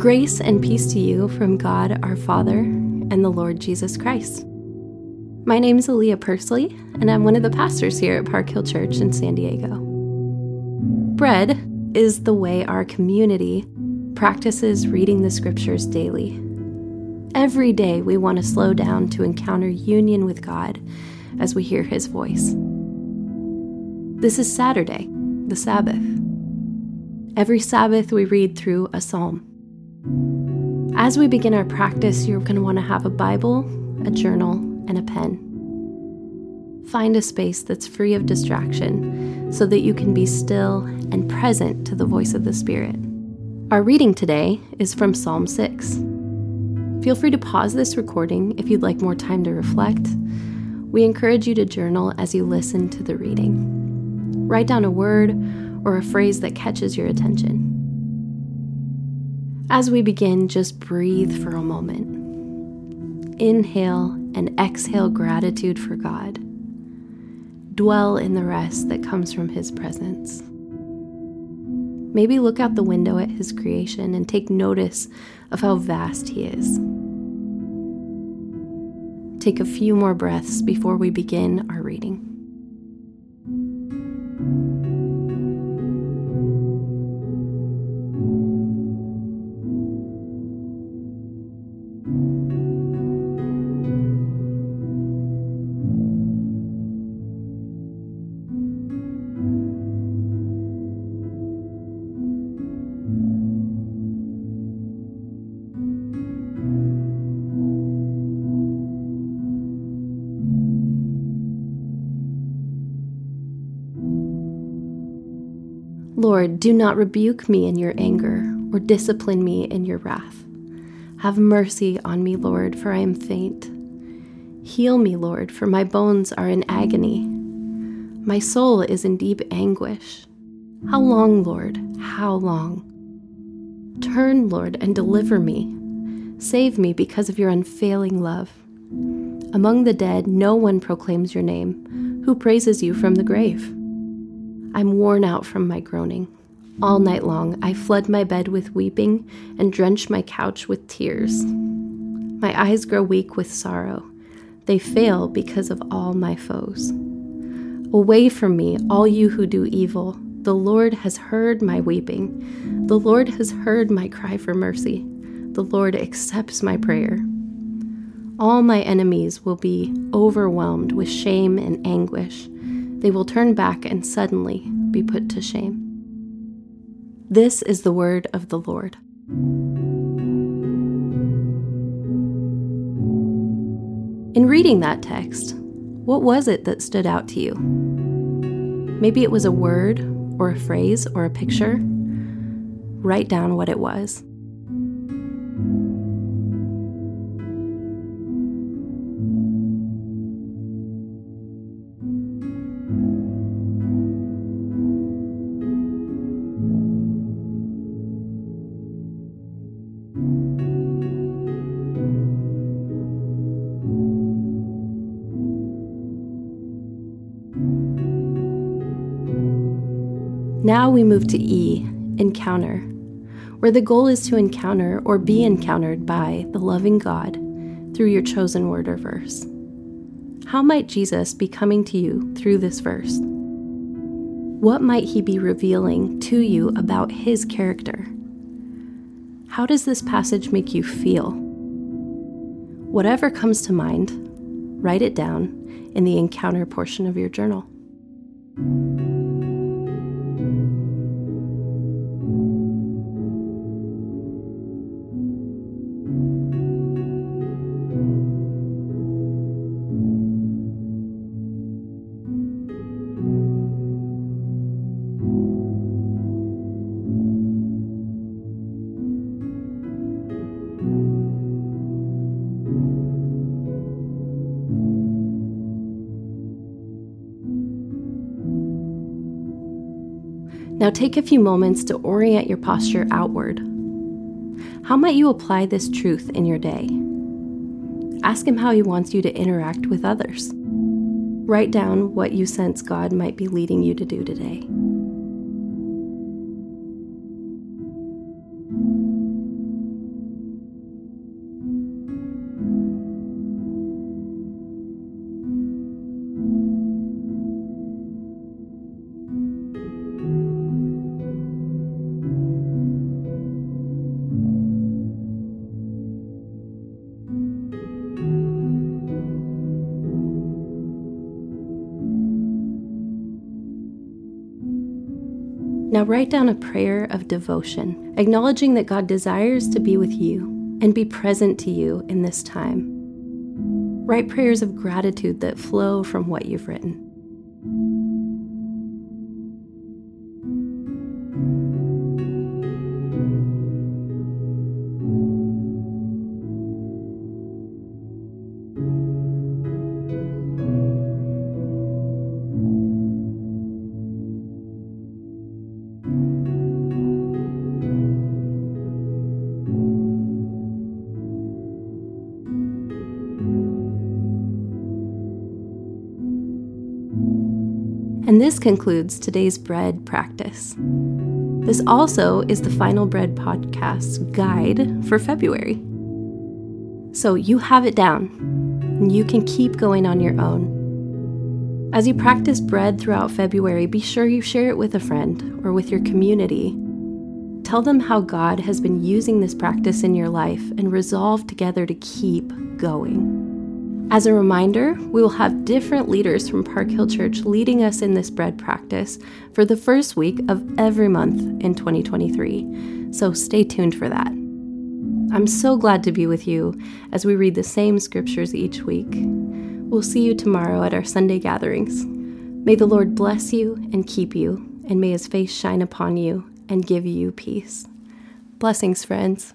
Grace and peace to you from God our Father and the Lord Jesus Christ. My name is Aaliyah Persley, and I'm one of the pastors here at Park Hill Church in San Diego. Bread is the way our community practices reading the scriptures daily. Every day, we want to slow down to encounter union with God as we hear His voice. This is Saturday, the Sabbath. Every Sabbath, we read through a psalm. As we begin our practice, you're going to want to have a Bible, a journal, and a pen. Find a space that's free of distraction so that you can be still and present to the voice of the Spirit. Our reading today is from Psalm 6. Feel free to pause this recording if you'd like more time to reflect. We encourage you to journal as you listen to the reading. Write down a word or a phrase that catches your attention. As we begin, just breathe for a moment. Inhale and exhale gratitude for God. Dwell in the rest that comes from His presence. Maybe look out the window at His creation and take notice of how vast He is. Take a few more breaths before we begin our reading. Lord, do not rebuke me in your anger or discipline me in your wrath. Have mercy on me, Lord, for I am faint. Heal me, Lord, for my bones are in agony. My soul is in deep anguish. How long, Lord? How long? Turn, Lord, and deliver me. Save me because of your unfailing love. Among the dead, no one proclaims your name. Who praises you from the grave? I'm worn out from my groaning. All night long, I flood my bed with weeping and drench my couch with tears. My eyes grow weak with sorrow. They fail because of all my foes. Away from me, all you who do evil. The Lord has heard my weeping. The Lord has heard my cry for mercy. The Lord accepts my prayer. All my enemies will be overwhelmed with shame and anguish they will turn back and suddenly be put to shame. This is the word of the Lord. In reading that text, what was it that stood out to you? Maybe it was a word or a phrase or a picture. Write down what it was. Now we move to E, encounter, where the goal is to encounter or be encountered by the loving God through your chosen word or verse. How might Jesus be coming to you through this verse? What might he be revealing to you about his character? How does this passage make you feel? Whatever comes to mind, write it down in the encounter portion of your journal. Now take a few moments to orient your posture outward. How might you apply this truth in your day? Ask Him how He wants you to interact with others. Write down what you sense God might be leading you to do today. – Now write down a prayer of devotion, acknowledging that God desires to be with you and be present to you in this time. Write prayers of gratitude that flow from what you've written. And this concludes today's bread practice. This also is the Final Bread Podcast guide for February. So you have it down, and you can keep going on your own. As you practice bread throughout February, be sure you share it with a friend or with your community. Tell them how God has been using this practice in your life and resolve together to keep going. As a reminder, we will have different leaders from Park Hill Church leading us in this bread practice for the first week of every month in 2023, so stay tuned for that. I'm so glad to be with you as we read the same scriptures each week. We'll see you tomorrow at our Sunday gatherings. May the Lord bless you and keep you, and may his face shine upon you and give you peace. Blessings, friends.